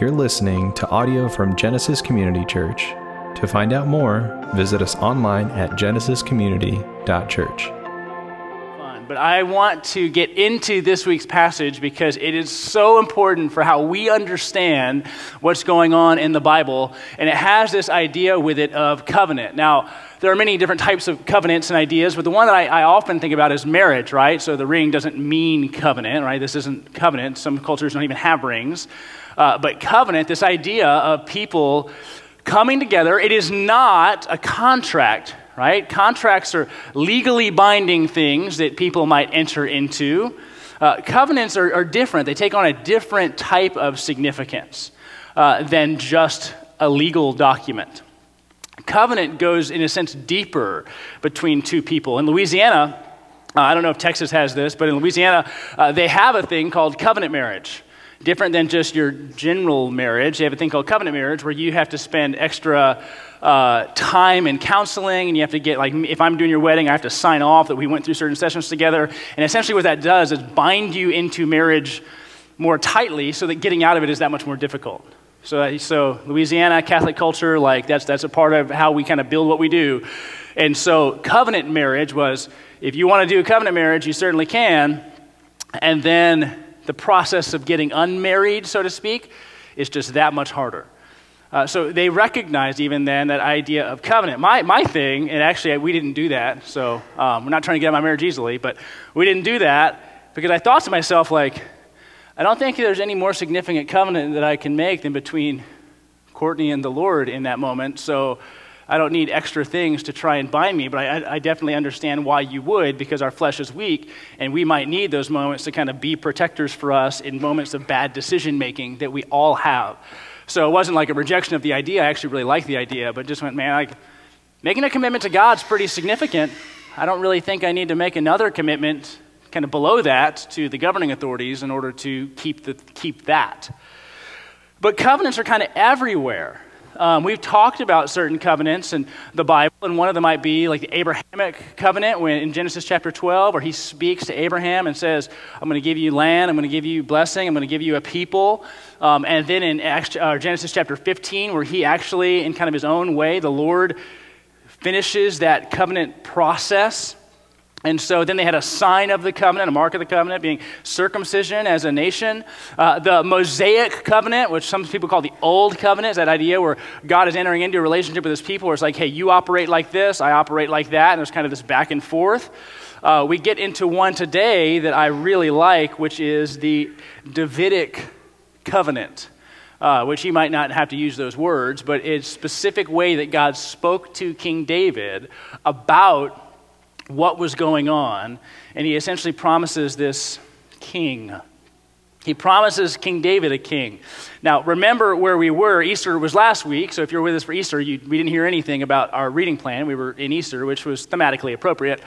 You're listening to audio from Genesis Community Church. To find out more, visit us online at genesiscommunity.church. But I want to get into this week's passage because it is so important for how we understand what's going on in the Bible. And it has this idea with it of covenant. Now, there are many different types of covenants and ideas, but the one that I, I often think about is marriage, right? So the ring doesn't mean covenant, right? This isn't covenant. Some cultures don't even have rings. Uh, but covenant, this idea of people coming together, it is not a contract, right? Contracts are legally binding things that people might enter into. Uh, covenants are, are, different, they take on a different type of significance uh, than just a legal document. Covenant goes, in a sense, deeper between two people. In Louisiana, uh, I don't know if Texas has this, but in Louisiana, uh, they have a thing called covenant marriage different than just your general marriage. They have a thing called covenant marriage where you have to spend extra uh, time in counseling and you have to get, like, if I'm doing your wedding, I have to sign off that we went through certain sessions together. And essentially, what that does is bind you into marriage more tightly so that getting out of it is that much more difficult. So, so Louisiana, Catholic culture, like, that's, that's a part of how we kind of build what we do. And so, covenant marriage was if you want to do a covenant marriage, you certainly can. And then the process of getting unmarried, so to speak, is just that much harder. Uh, so they recognized even then that idea of covenant. My, my thing, and actually we didn't do that, so um, we're not trying to get out of my marriage easily, but we didn't do that because I thought to myself, like, I don't think there's any more significant covenant that I can make than between Courtney and the Lord in that moment. So I don't need extra things to try and bind me, but I, I, definitely understand why you would because our flesh is weak and we might need those moments to kind of be protectors for us in moments of bad decision making that we all have. So it wasn't like a rejection of the idea. I actually really liked the idea, but just went, man, like, making a commitment to God's pretty significant. I don't really think I need to make another commitment kind of below that to the governing authorities in order to keep, the, keep that. But covenants are kind of everywhere. Um, we've talked about certain covenants in the Bible, and one of them might be like the Abrahamic covenant when, in Genesis chapter 12, where he speaks to Abraham and says, I'm going to give you land, I'm going to give you blessing, I'm going to give you a people. Um, and then in uh, Genesis chapter 15, where he actually, in kind of his own way, the Lord finishes that covenant process and so then they had a sign of the covenant, a mark of the covenant, being circumcision as a nation. Uh, the Mosaic covenant, which some people call the Old Covenant, is that idea where God is entering into a relationship with his people where it's like, hey, you operate like this, I operate like that. And there's kind of this back and forth. Uh, we get into one today that I really like, which is the Davidic covenant. Uh, which he might not have to use those words, but it's a specific way that God spoke to King David about what was going on, and he essentially promises this king. He promises King David a king. Now, remember where we were. Easter was last week, so if you're with us for Easter, you, we didn't hear anything about our reading plan. We were in Easter, which was thematically appropriate.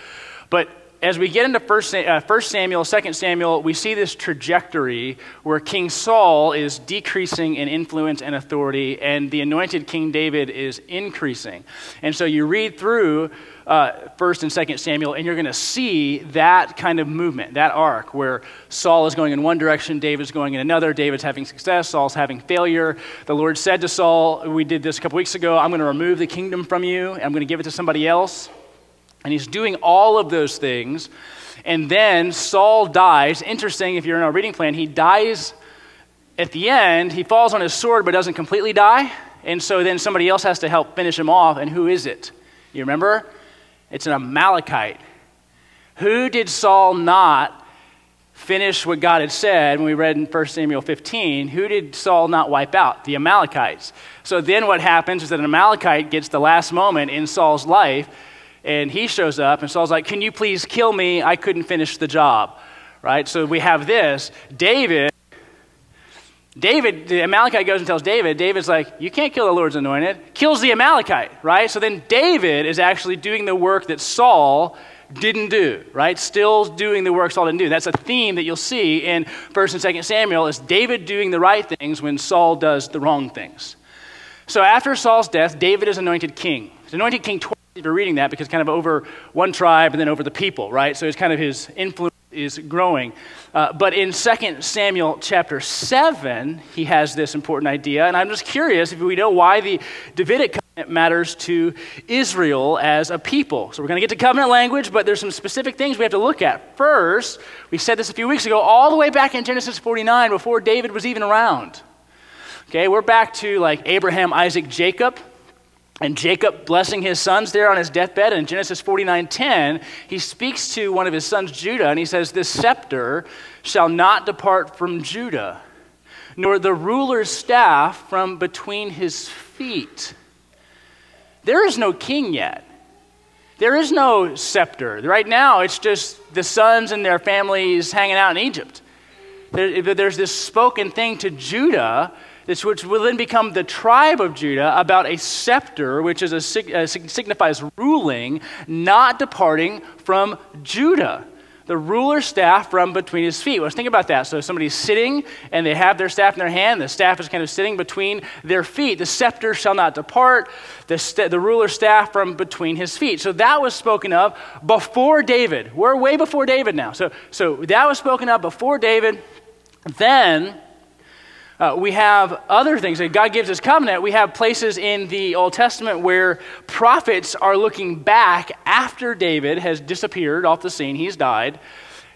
But as we get into 1 uh, Samuel, 2 Samuel, we see this trajectory where King Saul is decreasing in influence and authority, and the anointed King David is increasing. And so you read through uh, 1st and 2nd Samuel, and you're going to see that kind of movement, that arc, where Saul is going in one direction, David's going in another, David's having success, Saul's having failure. The Lord said to Saul, we did this a couple weeks ago, I'm going to remove the kingdom from you, I'm going to give it to somebody else. And he's doing all of those things. And then Saul dies. Interesting, if you're in our reading plan, he dies at the end. He falls on his sword but doesn't completely die. And so then somebody else has to help finish him off. And who is it? You remember? It's an Amalekite. Who did Saul not finish what God had said when we read in 1 Samuel 15? Who did Saul not wipe out? The Amalekites. So then what happens is that an Amalekite gets the last moment in Saul's life and he shows up, and Saul's like, Can you please kill me? I couldn't finish the job. Right? So we have this. David, David, the Amalekite goes and tells David, David's like, You can't kill the Lord's anointed. Kills the Amalekite, right? So then David is actually doing the work that Saul didn't do, right? Still doing the work Saul didn't do. That's a theme that you'll see in 1st and 2nd Samuel is David doing the right things when Saul does the wrong things. So after Saul's death, David is anointed king. He's anointed king twice if you're reading that because kind of over one tribe and then over the people, right? So it's kind of his influence is growing. Uh, but in 2 Samuel chapter 7, he has this important idea. And I'm just curious if we know why the Davidic covenant matters to Israel as a people. So we're going to get to covenant language, but there's some specific things we have to look at. First, we said this a few weeks ago, all the way back in Genesis 49, before David was even around. Okay, we're back to like Abraham, Isaac, Jacob. And Jacob blessing his sons there on his deathbed in Genesis 49:10, he speaks to one of his sons Judah and he says, "This scepter shall not depart from Judah, nor the ruler's staff from between his feet." There is no king yet. There is no scepter. Right now, it's just the sons and their families hanging out in Egypt. There's this spoken thing to Judah this which will then become the tribe of Judah about a scepter, which is a, uh, signifies ruling, not departing from Judah. The ruler's staff from between his feet. Let's think about that. So somebody's sitting and they have their staff in their hand. The staff is kind of sitting between their feet. The scepter shall not depart. The, st- the ruler's staff from between his feet. So that was spoken of before David. We're way before David now. So, so that was spoken of before David. Then uh, we have other things that God gives us covenant. We have places in the Old Testament where prophets are looking back after David has disappeared off the scene, he's died.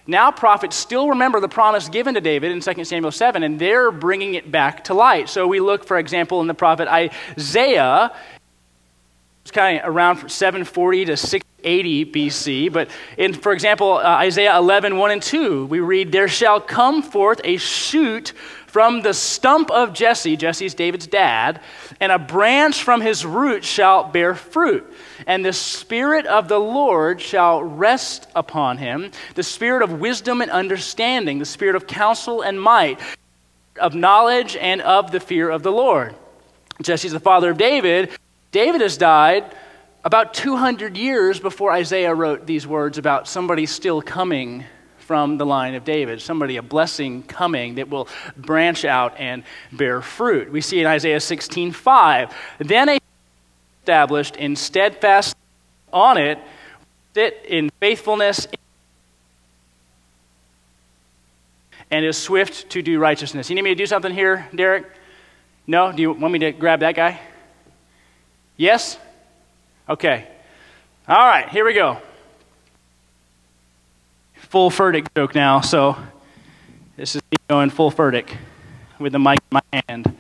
Now, prophets still remember the promise given to David in 2 Samuel 7, and they're bringing it back to light. So we look, for example, in the prophet Isaiah. It's kind of around 740 to 680 BC. But in, for example, uh, Isaiah 11, 1 and 2, we read, There shall come forth a shoot from the stump of Jesse, Jesse's David's dad, and a branch from his root shall bear fruit. And the Spirit of the Lord shall rest upon him the Spirit of wisdom and understanding, the Spirit of counsel and might, of knowledge and of the fear of the Lord. Jesse's the father of David. David has died about 200 years before Isaiah wrote these words about somebody still coming from the line of David, somebody, a blessing coming that will branch out and bear fruit. We see in Isaiah 16 5. Then a established in steadfast on it, sit in faithfulness and is swift to do righteousness. You need me to do something here, Derek? No? Do you want me to grab that guy? Yes? Okay. All right, here we go full Furtick joke now, so this is going full Furtick with the mic in my hand.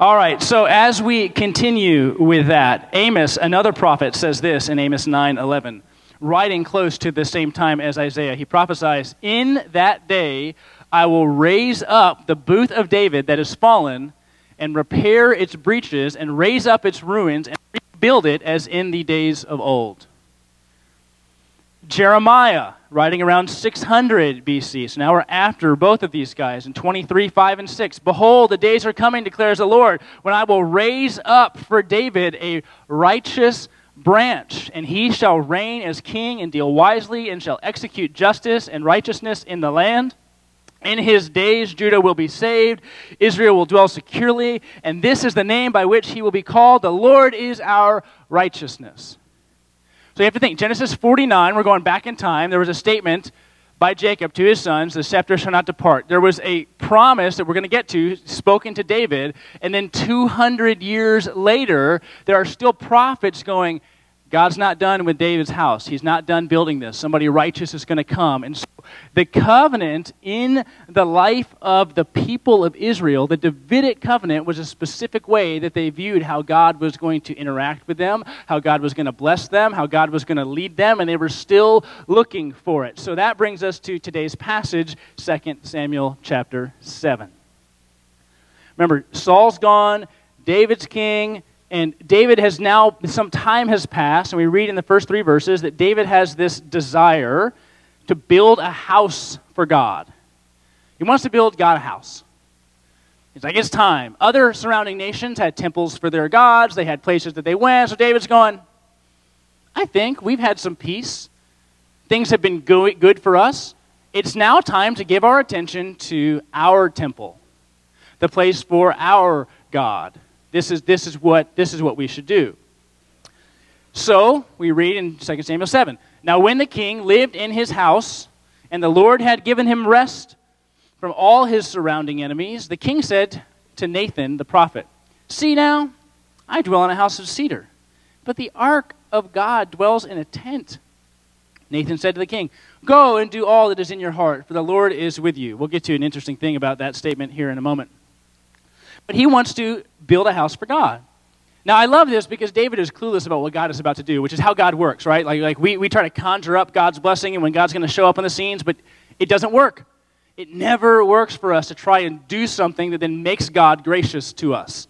All right, so as we continue with that, Amos, another prophet, says this in Amos 9 11, writing close to the same time as Isaiah. He prophesies, In that day I will raise up the booth of David that is fallen, and repair its breaches, and raise up its ruins, and rebuild it as in the days of old. Jeremiah, writing around 600 BC. So now we're after both of these guys in 23, 5, and 6. Behold, the days are coming, declares the Lord, when I will raise up for David a righteous branch, and he shall reign as king and deal wisely, and shall execute justice and righteousness in the land. In his days, Judah will be saved, Israel will dwell securely, and this is the name by which he will be called The Lord is our righteousness. So you have to think Genesis 49, we're going back in time. There was a statement by Jacob to his sons, the scepter shall not depart. There was a promise that we're going to get to, spoken to David. And then 200 years later, there are still prophets going, God's not done with David's house. He's not done building this. Somebody righteous is going to come. And so the covenant in the life of the people of Israel, the Davidic covenant, was a specific way that they viewed how God was going to interact with them, how God was going to bless them, how God was going to lead them, and they were still looking for it. So that brings us to today's passage, 2 Samuel chapter 7. Remember, Saul's gone, David's king, and David has now, some time has passed, and we read in the first three verses that David has this desire to build a house for God. He wants to build God a house. He's like, it's time. Other surrounding nations had temples for their gods, they had places that they went. So David's going, I think we've had some peace. Things have been good for us. It's now time to give our attention to our temple, the place for our God. This is, this is, what, this is what we should do. So we read in 2 Samuel 7 Now, when the king lived in his house and the Lord had given him rest from all his surrounding enemies, the king said to Nathan the prophet, See now, I dwell in a house of cedar, but the ark of God dwells in a tent. Nathan said to the king, Go and do all that is in your heart, for the Lord is with you. We'll get to an interesting thing about that statement here in a moment. But he wants to build a house for God. Now, I love this because David is clueless about what God is about to do, which is how God works, right? Like, like we, we try to conjure up God's blessing and when God's going to show up on the scenes, but it doesn't work. It never works for us to try and do something that then makes God gracious to us.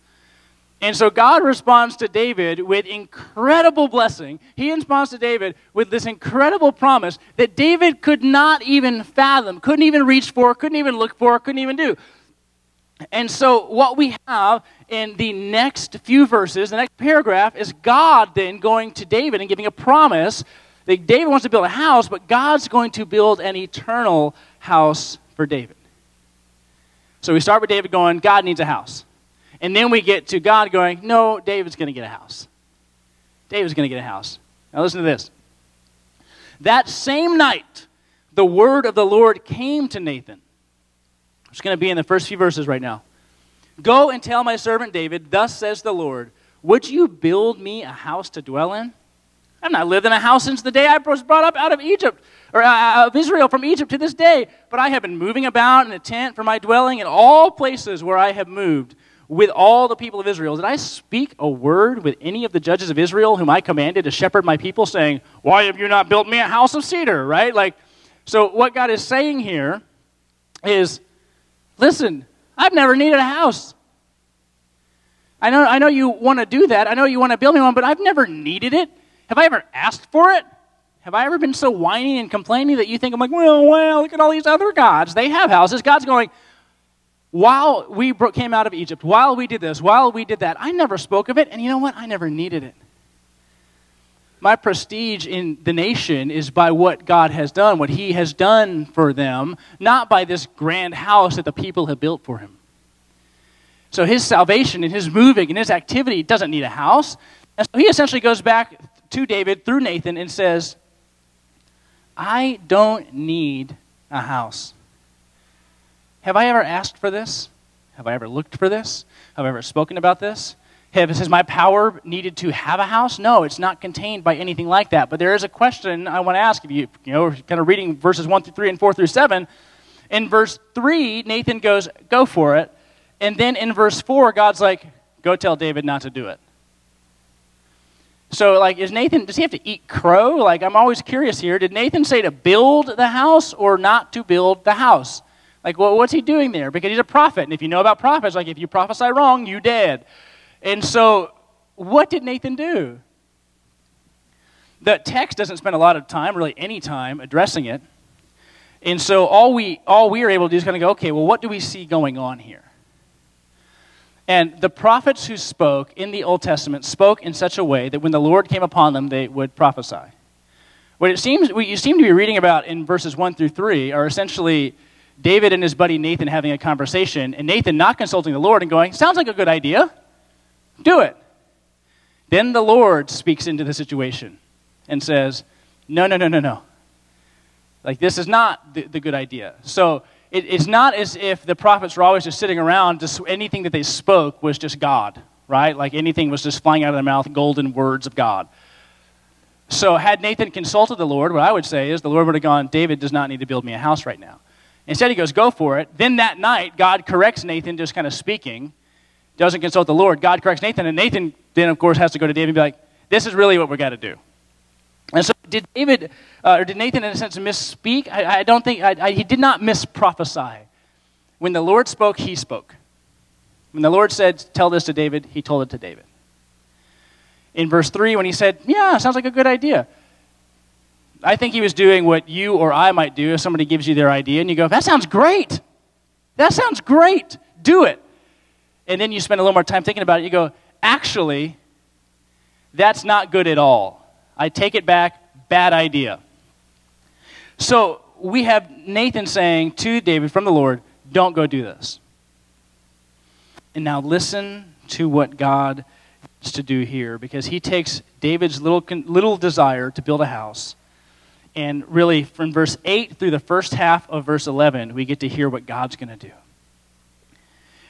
And so God responds to David with incredible blessing. He responds to David with this incredible promise that David could not even fathom, couldn't even reach for, couldn't even look for, couldn't even do. And so, what we have in the next few verses, the next paragraph, is God then going to David and giving a promise that David wants to build a house, but God's going to build an eternal house for David. So, we start with David going, God needs a house. And then we get to God going, no, David's going to get a house. David's going to get a house. Now, listen to this. That same night, the word of the Lord came to Nathan it's going to be in the first few verses right now. Go and tell my servant David, Thus says the Lord, Would you build me a house to dwell in? I've not lived in a house since the day I was brought up out of Egypt, or uh, of Israel from Egypt to this day. But I have been moving about in a tent for my dwelling in all places where I have moved with all the people of Israel. Did I speak a word with any of the judges of Israel whom I commanded to shepherd my people, saying, Why have you not built me a house of cedar? Right? Like, so what God is saying here is Listen, I've never needed a house. I know, I know you want to do that. I know you want to build me one, but I've never needed it. Have I ever asked for it? Have I ever been so whiny and complaining that you think I'm like, well, well, look at all these other gods. They have houses. God's going, while we came out of Egypt, while we did this, while we did that, I never spoke of it, and you know what? I never needed it my prestige in the nation is by what God has done, what He has done for them, not by this grand house that the people have built for Him. So His salvation and His moving and His activity doesn't need a house. And so He essentially goes back to David through Nathan and says, I don't need a house. Have I ever asked for this? Have I ever looked for this? Have I ever spoken about this? Has my power needed to have a house? No, it's not contained by anything like that. But there is a question I want to ask if you, you know, kind of reading verses 1 through 3 and 4 through 7. In verse 3, Nathan goes, Go for it. And then in verse 4, God's like, Go tell David not to do it. So, like, is Nathan, does he have to eat crow? Like, I'm always curious here. Did Nathan say to build the house or not to build the house? Like, well, what's he doing there? Because he's a prophet. And if you know about prophets, like, if you prophesy wrong, you dead. And so, what did Nathan do? The text doesn't spend a lot of time, really any time, addressing it. And so all we all we are able to do is kind of go, okay, well, what do we see going on here? And the prophets who spoke in the Old Testament spoke in such a way that when the Lord came upon them, they would prophesy. What it seems what you seem to be reading about in verses one through three are essentially David and his buddy Nathan having a conversation, and Nathan not consulting the Lord and going, "Sounds like a good idea." Do it. Then the Lord speaks into the situation and says, No, no, no, no, no. Like, this is not the, the good idea. So, it, it's not as if the prophets were always just sitting around, just anything that they spoke was just God, right? Like anything was just flying out of their mouth, golden words of God. So, had Nathan consulted the Lord, what I would say is the Lord would have gone, David does not need to build me a house right now. Instead, he goes, Go for it. Then that night, God corrects Nathan, just kind of speaking, doesn't consult the Lord. God corrects Nathan, and Nathan then, of course, has to go to David and be like, this is really what we got to do. And so, did David, uh, or did Nathan, in a sense, misspeak? I, I don't think, I, I, he did not misprophesy. When the Lord spoke, he spoke. When the Lord said, tell this to David, he told it to David. In verse 3, when he said, yeah, sounds like a good idea, I think he was doing what you or I might do if somebody gives you their idea and you go, that sounds great. That sounds great. Do it and then you spend a little more time thinking about it, you go, actually, that's not good at all. I take it back, bad idea. So we have Nathan saying to David from the Lord, don't go do this. And now listen to what God is to do here because he takes David's little, little desire to build a house And really, from verse 8 through the first half of verse 11, we get to hear what God's going to do.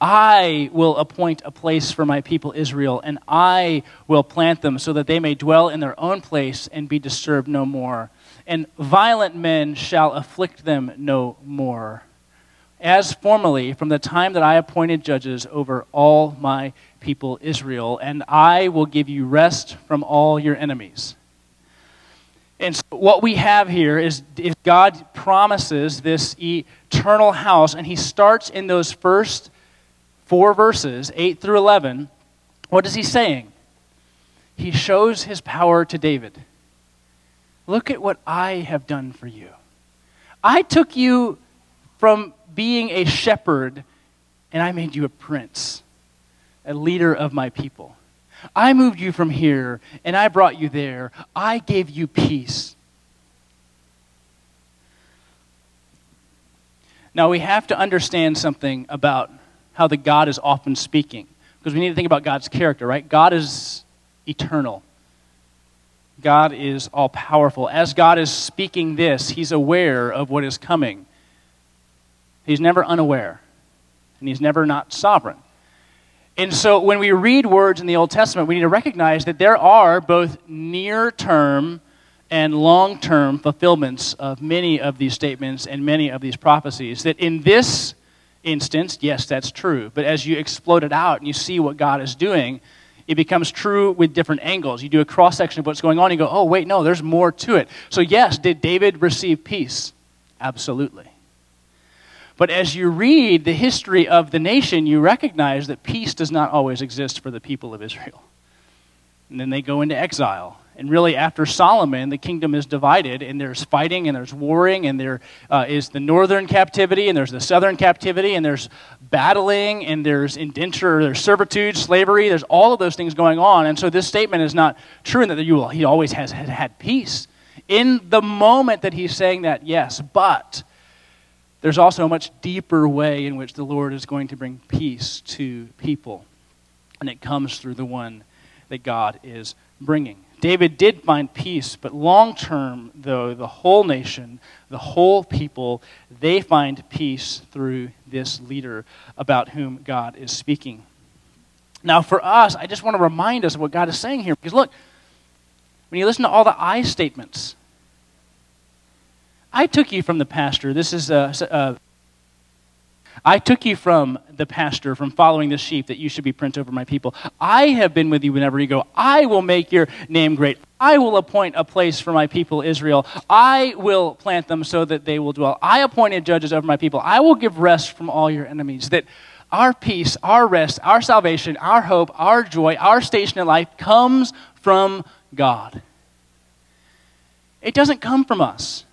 I will appoint a place for my people Israel, and I will plant them so that they may dwell in their own place and be disturbed no more. And violent men shall afflict them no more. As formerly, from the time that I appointed judges over all my people Israel, and I will give you rest from all your enemies. And so what we have here is, God promises this eternal house, and he starts in those first four verses, 8 through 11. What is he saying? He shows his power to David. Look at what I have done for you. I took you from being a shepherd, and I made you a prince a leader of my people. I moved you from here and I brought you there. I gave you peace. Now we have to understand something about how the God is often speaking because we need to think about God's character, right? God is eternal. God is all powerful. As God is speaking this, he's aware of what is coming. He's never unaware, and he's never not sovereign. And so when we read words in the Old Testament, we need to recognize that there are both near term and long term fulfillments of many of these statements and many of these prophecies. That in this instance, yes, that's true. But as you explode it out and you see what God is doing, it becomes true with different angles. You do a cross section of what's going on, and you go, oh, wait, no, there's more to it. So, yes, did David receive peace? Absolutely. But as you read the history of the nation, you recognize that peace does not always exist for the people of Israel. And then they go into exile. And really, after Solomon, the kingdom is divided, and there's fighting, and there's warring, and there uh, is the northern captivity, and there's the southern captivity, and there's battling, and there's indenture, there's servitude, slavery, there's all of those things going on. And so this statement is not true in that you, he always has had peace. In the moment that he's saying that, yes, but there's also a much deeper way in which the Lord is going to bring peace to people. And it comes through the one that God is bringing. David did find peace, but long term, though, the whole nation, the whole people, they find peace through this leader about whom God is speaking. Now, for us, I just want to remind us of what God is saying here. Because look, when you listen to all the I statements, I took you from the pasture. This is uh, a, a I took you from the pasture, from following the sheep, that you should be prince over my people. I have been with you whenever you go. I will make your name great. I will appoint a place for my people Israel. I will plant them so that they will dwell. I appointed judges over my people. I will give rest from all your enemies. That our peace, our rest, our salvation, our hope, our joy, our station in life comes from God. It doesn't come from us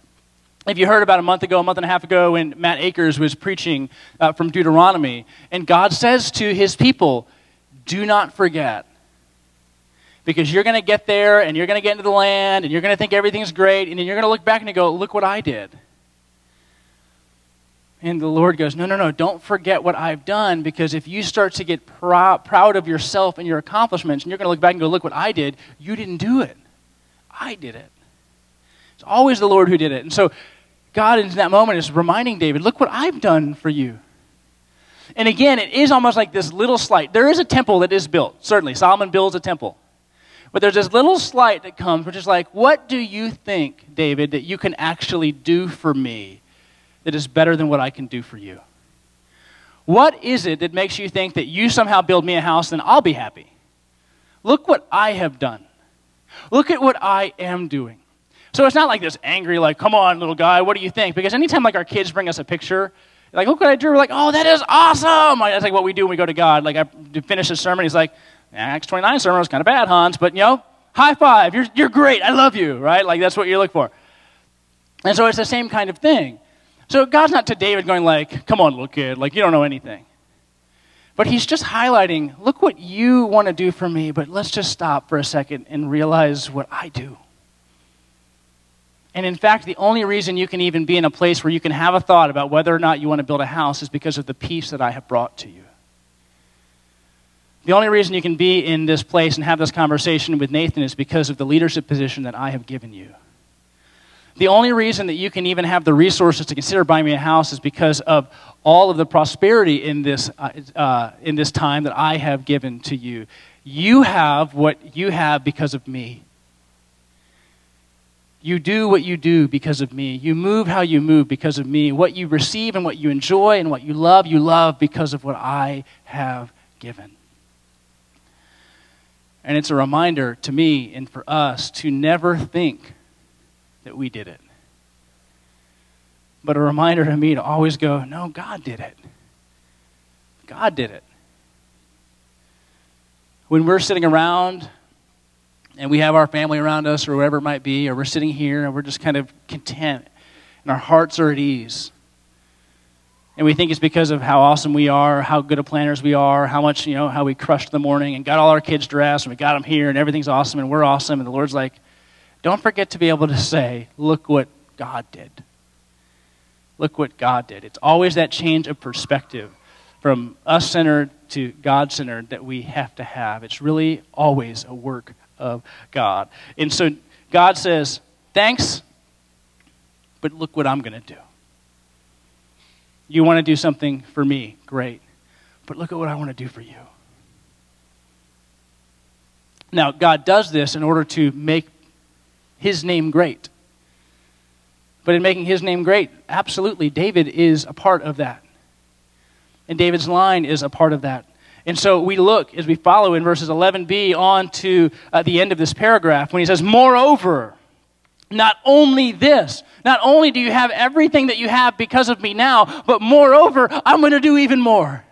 if you heard about a month ago, a month and a half ago, when Matt Akers was preaching uh, from Deuteronomy, and God says to his people, Do not forget. Because you're going to get there and you're going to get into the land and you're going to think everything's great, and then you're going to look back and go, Look what I did. And the Lord goes, No, no, no, don't forget what I've done because if you start to get prou- proud of yourself and your accomplishments and you're going to look back and go, Look what I did, you didn't do it. I did it. It's always the Lord who did it. And so God in that moment is reminding David, look what I've done for you. And again, it is almost like this little slight. There is a temple that is built. Certainly, Solomon builds a temple. But there's this little slight that comes, which is like, what do you think, David, that you can actually do for me that is better than what I can do for you? What is it that makes you think that you somehow build me a house, then I'll be happy? Look what I have done. Look at what I am doing. So it's not like this angry, like, come on, little guy, what do you think? Because anytime like our kids bring us a picture, like, look what I drew, we're like, oh, that is awesome. That's like what we do when we go to God. Like, I finish his sermon, he's like, Acts 29 sermon was kind of bad, Hans, but you know, high five, you're, you're great, I love you, right? Like, that's what you look for. And so it's the same kind of thing. So God's not to David going like, come on, little kid, like you don't know anything. But he's just highlighting, look what you want to do for me, but let's just stop for a second and realize what I do. And in fact, the only reason you can even be in a place where you can have a thought about whether or not you want to build a house is because of the peace that I have brought to you. The only reason you can be in this place and have this conversation with Nathan is because of the leadership position that I have given you. The only reason that you can even have the resources to consider buying me a house is because of all of the prosperity in this, uh, uh, in this time that I have given to you. You have what you have because of me. You do what you do because of me. You move how you move because of me. What you receive and what you enjoy and what you love, you love because of what I have given. And it's a reminder to me and for us to never think that we did it. But a reminder to me to always go, no, God did it. God did it. When we're sitting around and we have our family around us or wherever it might be, or we're sitting here and we're just kind of content and our hearts are at ease. And we think it's because of how awesome we are, how good of planners we are, how much, you know, how we crushed the morning and got all our kids dressed and we got them here and everything's awesome and we're awesome. And the Lord's like, don't forget to be able to say, look what God did. Look what God did. It's always that change of perspective from us centered to God centered that we have to have. It's really always a work of God. And so God says, Thanks, but look what I'm going to do. You want to do something for me? Great. But look at what I want to do for you. Now, God does this in order to make his name great. But in making his name great, absolutely, David is a part of that. And David's line is a part of that. And so we look as we follow in verses 11b on to uh, the end of this paragraph when he says, Moreover, not only this, not only do you have everything that you have because of me now, but moreover, I'm going to do even more.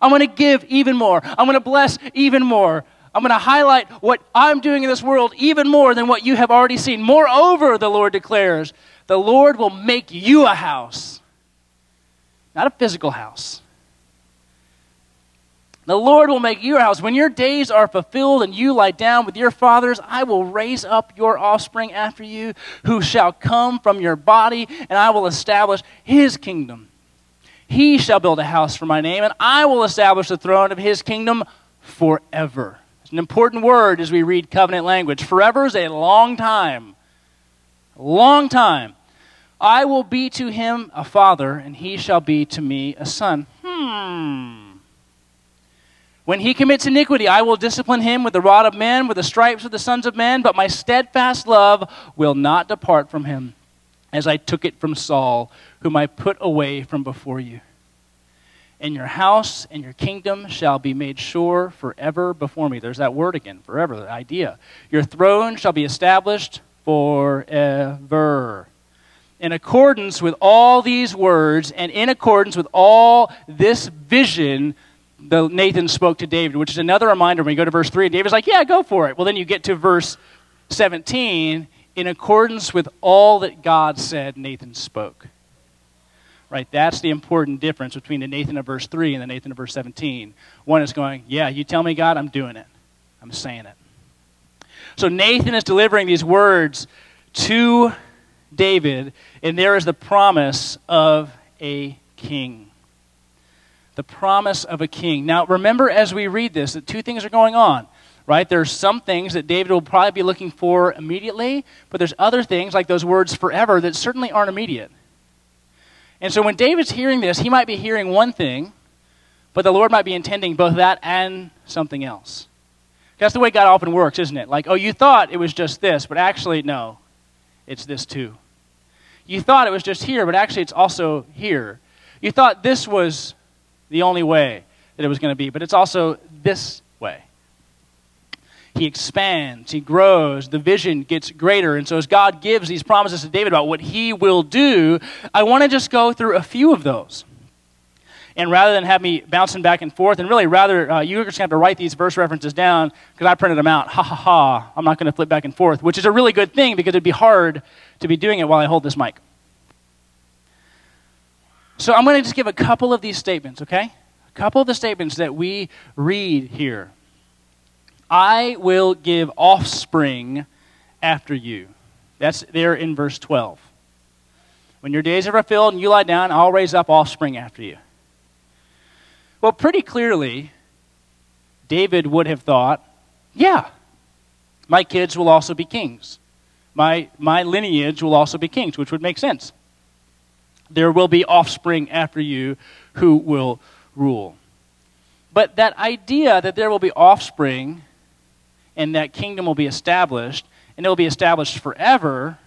I'm going to give even more. I'm going to bless even more. I'm going to highlight what I'm doing in this world even more than what you have already seen. Moreover, the Lord declares, the Lord will make you a house, not a physical house. The Lord will make you a house. When your days are fulfilled and you lie down with your fathers, I will raise up your offspring after you, who shall come from your body, and I will establish his kingdom. He shall build a house for my name, and I will establish the throne of his kingdom forever. It's an important word as we read covenant language. Forever is a long time. Long time. I will be to him a father, and he shall be to me a son. Hmm. When he commits iniquity, I will discipline him with the rod of men, with the stripes of the sons of men, but my steadfast love will not depart from him, as I took it from Saul, whom I put away from before you and your house and your kingdom shall be made sure forever before me. There's that word again, forever, the idea. Your throne shall be established forever. In accordance with all these words and in accordance with all this vision, the Nathan spoke to David, which is another reminder when you go to verse 3, David's like, Yeah, go for it. Well, then you get to verse 17, in accordance with all that God said, Nathan spoke right? That's the important difference between the Nathan of verse 3 and the Nathan of verse 17. One is going, Yeah, you tell me, God, I'm doing it. I'm saying it. So Nathan is delivering these words to David, and there is the promise of a king. The promise of a king. Now, remember as we read this that two things are going on right? There's some things that David will probably be looking for immediately, but there's other things like those words forever that certainly aren't immediate. And so when David's hearing this, he might be hearing one thing, but the Lord might be intending both that and something else. That's the way God often works, isn't it? Like, oh, you thought it was just this, but actually, no, it's this too. You thought it was just here, but actually, it's also here. You thought this was the only way that it was going to be, but it's also this way. He expands, he grows, the vision gets greater. And so, as God gives these promises to David about what he will do, I want to just go through a few of those. And rather than have me bouncing back and forth, and really rather, uh, you're just going to have to write these verse references down because I printed them out. Ha ha ha. I'm not going to flip back and forth, which is a really good thing because it'd be hard to be doing it while I hold this mic. So I'm going to just give a couple of these statements, okay? A couple of the statements that we read here. I will give offspring after you. That's there in verse 12. When your days are fulfilled and you lie down, I'll raise up offspring after you. Well, pretty clearly, David would have thought, yeah, my kids will also be kings. My, my lineage will also be kings, which would make sense. There will be offspring after you who will rule. But that idea that there will be offspring and that kingdom will be established and it will be established forever,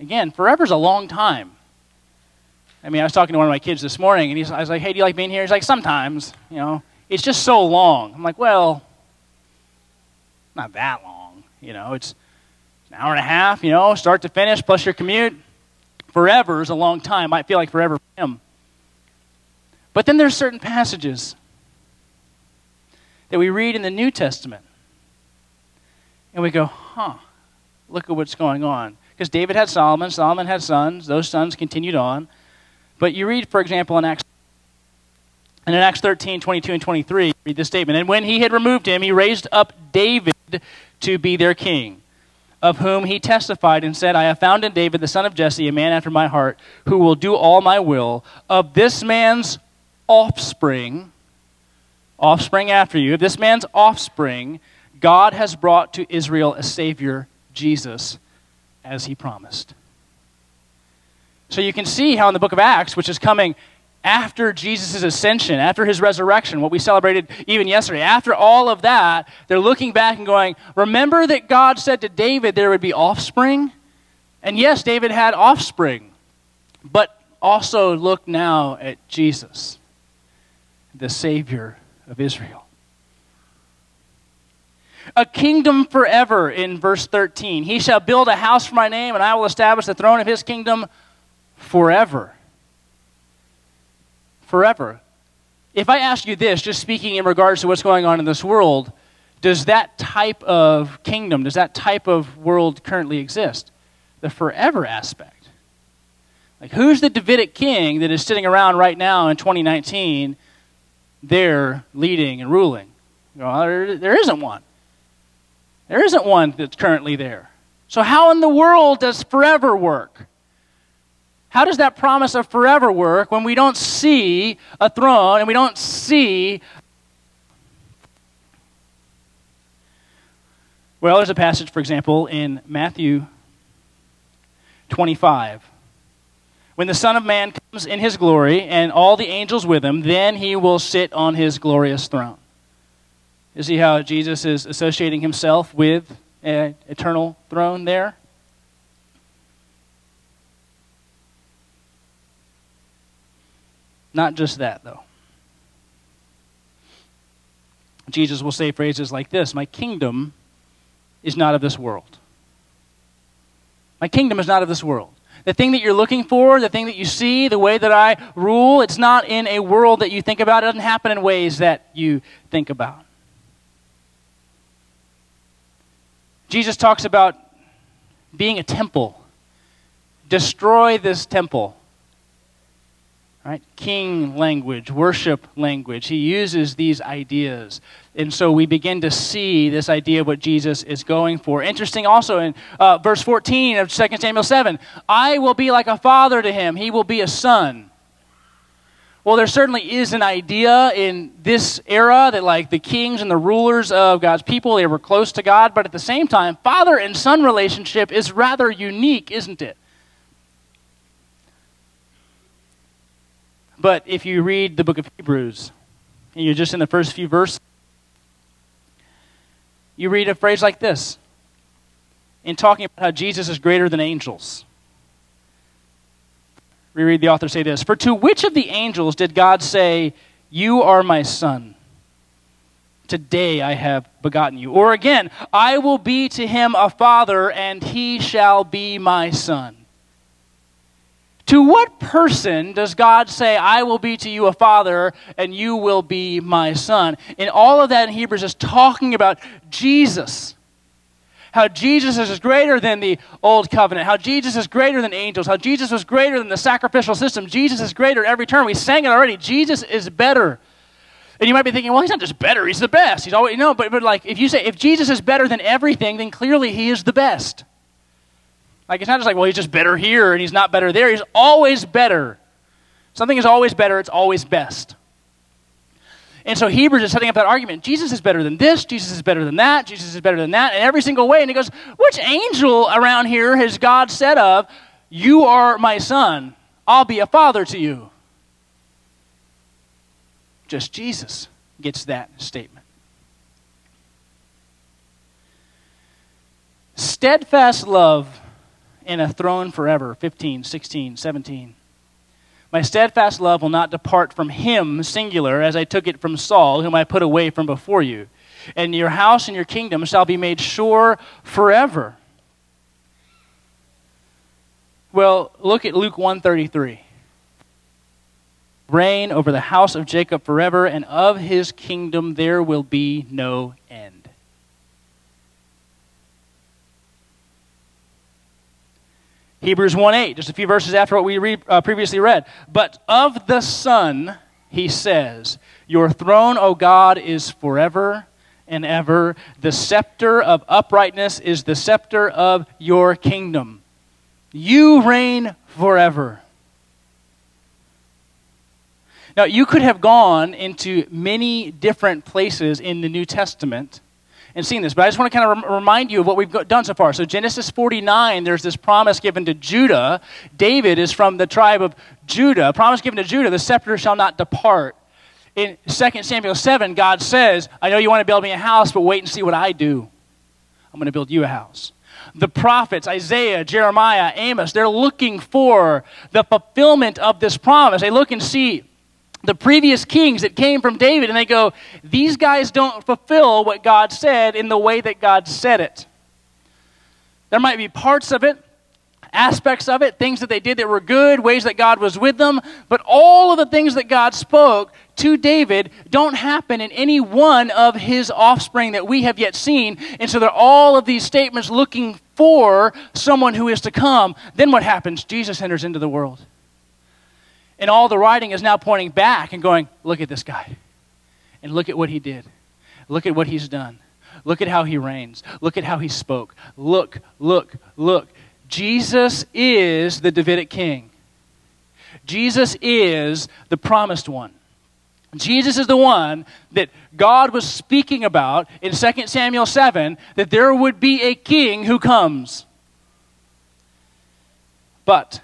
again, forever is a long time. I mean, I was talking to one of my kids this morning, and he's, I was like, hey, do you like being here? He's like, sometimes, you know. It's just so long. I'm like, well, not that long. You know, it's an hour and a half, you know, start to finish, plus your commute. Forever is a long time. Might feel like forever for him. But then there's certain passages that we read in the New Testament. And we go, huh, look at what's going on. Because David had Solomon, Solomon had sons, those sons continued on. But you read, for example, in Acts and in Acts 13, 22, and 23, read this statement. And when he had removed him, he raised up David to be their king, of whom he testified and said, I have found in David, the son of Jesse, a man after my heart, who will do all my will. Of this man's offspring, offspring after you, of this man's offspring, God has brought to Israel a Savior, Jesus, as he promised. So you can see how in the book of Acts, which is coming after Jesus' ascension, after his resurrection, what we celebrated even yesterday, after all of that, they're looking back and going, Remember that God said to David there would be offspring? And yes, David had offspring, but also look now at Jesus, the Savior of Israel. A kingdom forever in verse 13. He shall build a house for my name, and I will establish the throne of his kingdom forever forever. If I ask you this, just speaking in regards to what's going on in this world, does that type of kingdom, does that type of world currently exist? The forever aspect. Like, who's the Davidic king that is sitting around right now in 2019 there leading and ruling? There, there isn't one. There isn't one that's currently there. So, how in the world does forever work? How does that promise of forever work when we don't see a throne and we don't see. Well, there's a passage, for example, in Matthew 25. When the Son of Man comes in his glory and all the angels with him, then he will sit on his glorious throne. You see how Jesus is associating himself with an eternal throne there? Not just that, though. Jesus will say phrases like this My kingdom is not of this world. My kingdom is not of this world. The thing that you're looking for, the thing that you see, the way that I rule, it's not in a world that you think about. It doesn't happen in ways that you think about. Jesus talks about being a temple. Destroy this temple. Right? King language, worship language. He uses these ideas. And so we begin to see this idea of what Jesus is going for. Interesting also in uh, verse 14 of 2 Samuel 7 I will be like a father to him, he will be a son. Well, there certainly is an idea in this era that, like, the kings and the rulers of God's people, they were close to God, but at the same time, father and son relationship is rather unique, isn't it? But if you read the book of Hebrews, and you're just in the first few verses, you read a phrase like this in talking about how Jesus is greater than angels. We read the author say this For to which of the angels did God say, You are my son? Today I have begotten you. Or again, I will be to him a father, and he shall be my son. To what person does God say, I will be to you a father and you will be my son? And all of that in Hebrews is talking about Jesus. how Jesus is greater than the old covenant, how Jesus is greater than angels, how Jesus was greater than the sacrificial system. Jesus is greater at every turn. We sang it already. Jesus is better. And you might be thinking, well, he's not just better, he's the best. He's always, know, but, but like, if you say, if Jesus is better than everything, then clearly he is the best. Like, it's not just like, well, he's just better here and he's not better there. He's always better. Something is always better, it's always best. And so Hebrews is setting up that argument. Jesus is better than this, Jesus is better than that, Jesus is better than that, in every single way. And he goes, Which angel around here has God said of, You are my son, I'll be a father to you? Just Jesus gets that statement. Steadfast love in a throne forever 15, 16, 17. My steadfast love will not depart from him, singular, as I took it from Saul, whom I put away from before you. And your house and your kingdom shall be made sure forever. Well, look at Luke 133. Reign over the house of Jacob forever, and of his kingdom there will be no end. Hebrews 1 8, just a few verses after what we read, uh, previously read. But of the Son, he says, Your throne, O God, is forever and ever. The scepter of uprightness is the scepter of your kingdom. You reign forever. Now, you could have gone into many different places in the New Testament and seen this, but I just want to kind of rem- remind you of what we've done so far. So, Genesis 49, there's this promise given to Judah. David is from the tribe of Judah. Promise given to Judah, the scepter shall not depart. In 2 Samuel 7, God says, I know you want to build me a house, but wait and see what I do. I'm going to build you a house. The prophets, Isaiah, Jeremiah, Amos, they're looking for the fulfillment of this promise. They look and see the previous kings that came from David, and they go, These guys don't fulfill what God said in the way that God said it. There might be parts of it, aspects of it, things that they did that were good, ways that God was with them, but all of the things that God spoke to David don't happen in any one of his offspring that we have yet seen. And so there are all of these statements looking for someone who is to come. Then what happens? Jesus enters into the world. And all the writing is now pointing back and going, look at this guy. And look at what he did. Look at what he's done. Look at how he reigns. Look at how he spoke. Look, look, look. Jesus is the Davidic king. Jesus is the promised one. Jesus is the one that God was speaking about in 2 Samuel 7 that there would be a king who comes. But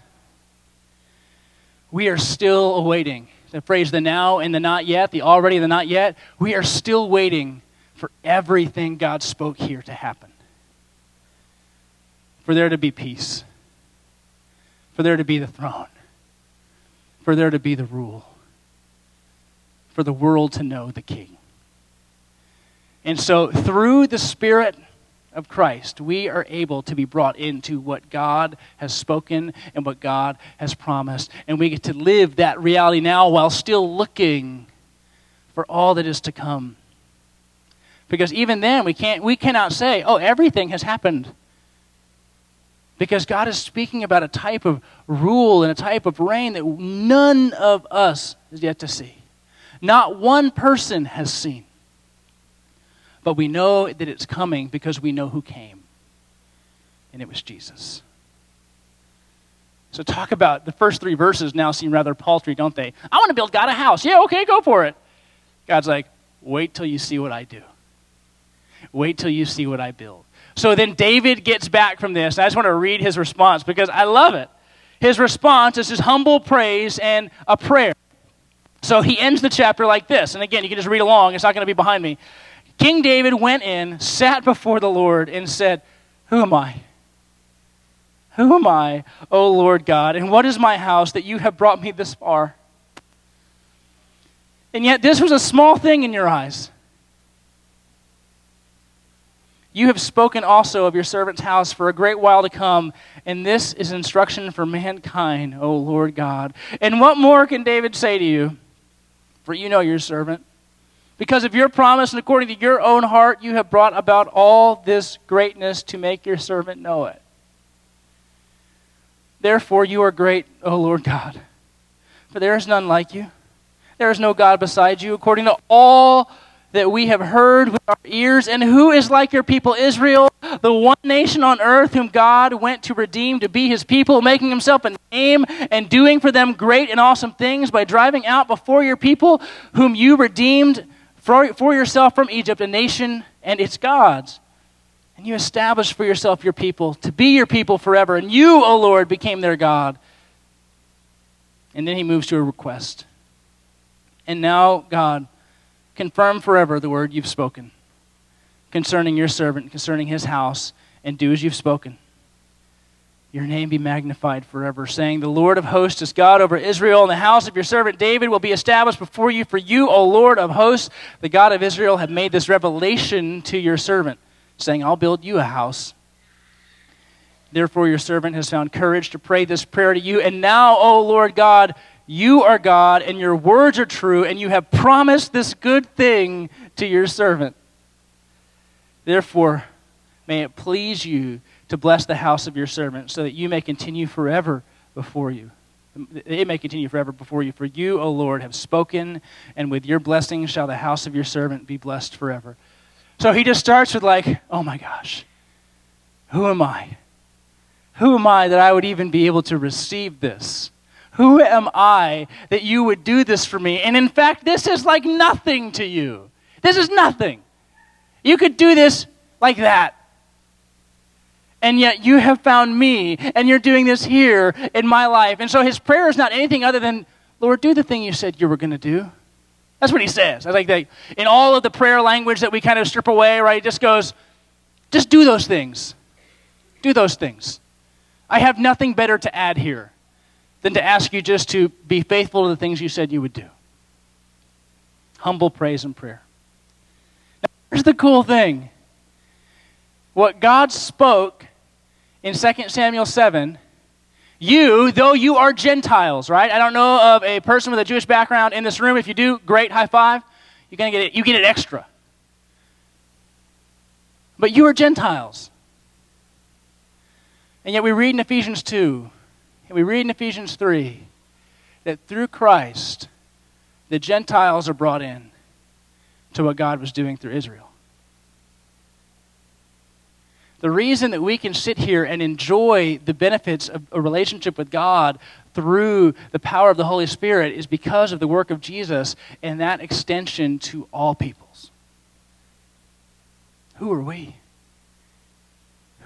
we are still awaiting. The phrase the now and the not yet, the already and the not yet, we are still waiting for everything God spoke here to happen. For there to be peace, for there to be the throne, for there to be the rule, for the world to know the King. And so, through the Spirit of Christ, we are able to be brought into what God has spoken and what God has promised. And we get to live that reality now while still looking for all that is to come. Because even then, we, can't, we cannot say, oh, everything has happened. Because God is speaking about a type of rule and a type of reign that none of us is yet to see. Not one person has seen. But we know that it's coming because we know who came. And it was Jesus. So, talk about the first three verses now seem rather paltry, don't they? I want to build God a house. Yeah, okay, go for it. God's like, wait till you see what I do. Wait till you see what I build. So then David gets back from this. I just want to read his response because I love it. His response is his humble praise and a prayer. So he ends the chapter like this. And again, you can just read along, it's not going to be behind me. King David went in, sat before the Lord, and said, Who am I? Who am I, O Lord God, and what is my house that you have brought me this far? And yet, this was a small thing in your eyes. You have spoken also of your servant's house for a great while to come, and this is instruction for mankind, O Lord God. And what more can David say to you? For you know your servant Because of your promise and according to your own heart, you have brought about all this greatness to make your servant know it. Therefore, you are great, O Lord God, for there is none like you. There is no God beside you, according to all that we have heard with our ears. And who is like your people, Israel, the one nation on earth whom God went to redeem to be his people, making himself a name and doing for them great and awesome things by driving out before your people, whom you redeemed for, for yourself from Egypt, a nation and its gods. And you established for yourself your people to be your people forever. And you, O Lord, became their God. And then he moves to a request. And now, God, confirm forever the word you've spoken concerning your servant, concerning his house, and do as you've spoken. Your name be magnified forever, saying, The Lord of hosts is God over Israel, and the house of your servant David will be established before you. For you, O Lord of hosts, the God of Israel, have made this revelation to your servant, saying, I'll build you a house. Therefore, your servant has found courage to pray this prayer to you. And now, O Lord God, you are God, and your words are true, and you have promised this good thing to your servant. Therefore, may it please you to bless the house of your servant, so that you may continue forever before you. It may continue forever before you. For you, O Lord, have spoken, and with your blessing shall the house of your servant be blessed forever. So he just starts with, like, oh my gosh, who am I? Who am I that I would even be able to receive this? Who am I that you would do this for me? And in fact, this is like nothing to you. This is nothing. You could do this like that. And yet you have found me, and you're doing this here in my life. And so his prayer is not anything other than, Lord, do the thing you said you were going to do. That's what he says. I like that in all of the prayer language that we kind of strip away, right? It just goes, just do those things. Do those things. I have nothing better to add here than to ask you just to be faithful to the things you said you would do. Humble praise and prayer. Now, here's the cool thing what God spoke in 2 Samuel 7 you, though you are Gentiles, right? I don't know of a person with a Jewish background in this room. If you do, great, high five. You're gonna get it. You get it extra. But you are Gentiles. And yet we read in Ephesians 2 and we read in Ephesians 3 that through Christ, the Gentiles are brought in to what God was doing through Israel. The reason that we can sit here and enjoy the benefits of a relationship with God through the power of the Holy Spirit is because of the work of Jesus and that extension to all peoples. Who are we?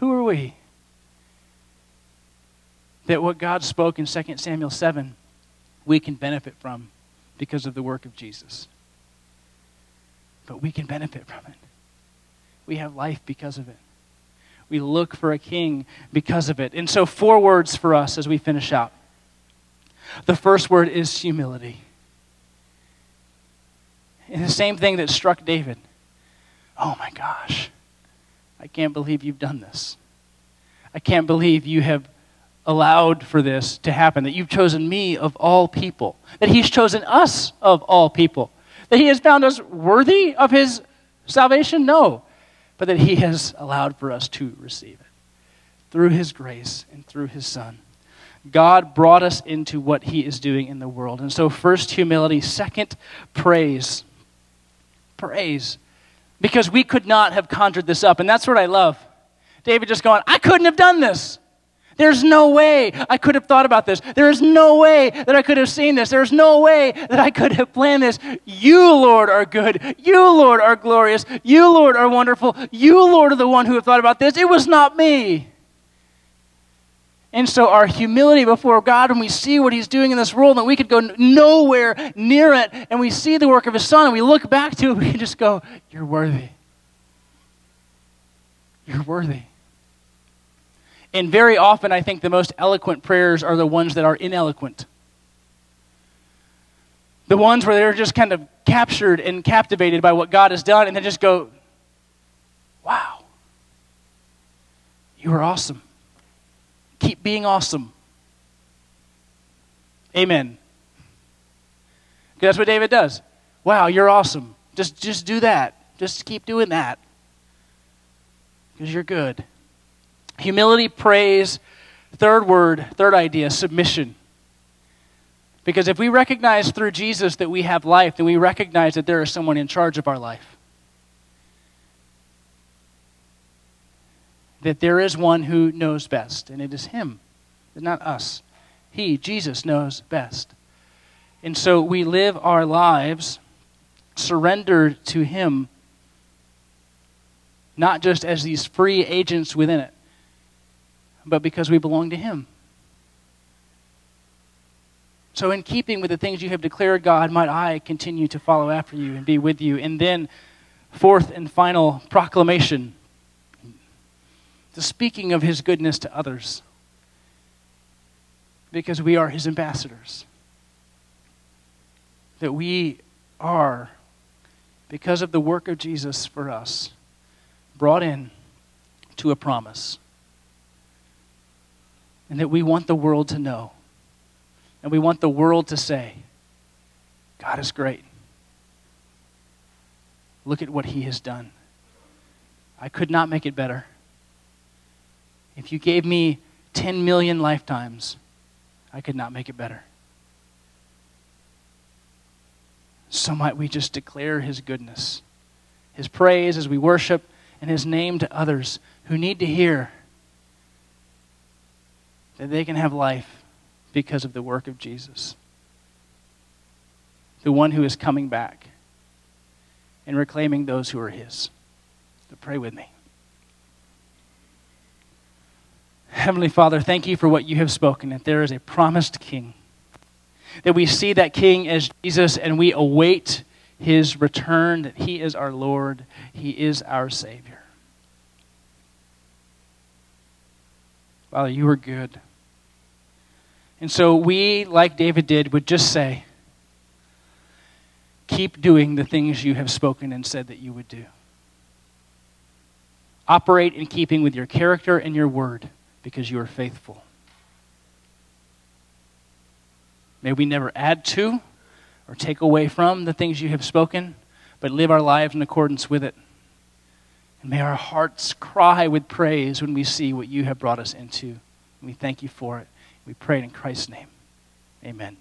Who are we? that what God spoke in 2 Samuel 7, we can benefit from because of the work of Jesus. But we can benefit from it. We have life because of it. We look for a king because of it. And so, four words for us as we finish out. The first word is humility. And the same thing that struck David. Oh my gosh, I can't believe you've done this. I can't believe you have allowed for this to happen, that you've chosen me of all people, that he's chosen us of all people, that he has found us worthy of his salvation? No, but that he has allowed for us to receive it through his grace and through his son. God brought us into what he is doing in the world. And so, first, humility. Second, praise. Praise. Because we could not have conjured this up. And that's what I love. David just going, I couldn't have done this. There's no way I could have thought about this. There is no way that I could have seen this. There's no way that I could have planned this. You, Lord, are good. You, Lord, are glorious. You, Lord, are wonderful. You, Lord, are the one who have thought about this. It was not me. And so, our humility before God, when we see what He's doing in this world, and we could go nowhere near it, and we see the work of His Son, and we look back to it, we can just go, You're worthy. You're worthy. And very often, I think the most eloquent prayers are the ones that are ineloquent. The ones where they're just kind of captured and captivated by what God has done, and then just go, Wow, you are awesome. Keep being awesome. Amen. That's what David does. Wow, you're awesome. Just, just do that. Just keep doing that. Because you're good. Humility, praise, third word, third idea, submission. Because if we recognize through Jesus that we have life, then we recognize that there is someone in charge of our life. That there is one who knows best, and it is Him, not us. He, Jesus, knows best. And so we live our lives surrendered to Him, not just as these free agents within it, but because we belong to Him. So, in keeping with the things you have declared, God, might I continue to follow after you and be with you. And then, fourth and final proclamation the speaking of His goodness to others, because we are His ambassadors. That we are, because of the work of Jesus for us, brought in to a promise. And that we want the world to know and we want the world to say, God is great. Look at what He has done. I could not make it better. If you gave me 10 million lifetimes, I could not make it better. So might we just declare His goodness, His praise as we worship, and His name to others who need to hear that they can have life because of the work of Jesus. The one who is coming back and reclaiming those who are his. So pray with me. Heavenly Father, thank you for what you have spoken, that there is a promised king. That we see that king as Jesus and we await his return, that he is our Lord, he is our Savior. Father, you are good. And so we, like David did, would just say, Keep doing the things you have spoken and said that you would do. Operate in keeping with your character and your word because you are faithful. May we never add to or take away from the things you have spoken, but live our lives in accordance with it. And may our hearts cry with praise when we see what you have brought us into. we thank you for it. We pray it in Christ's name. Amen.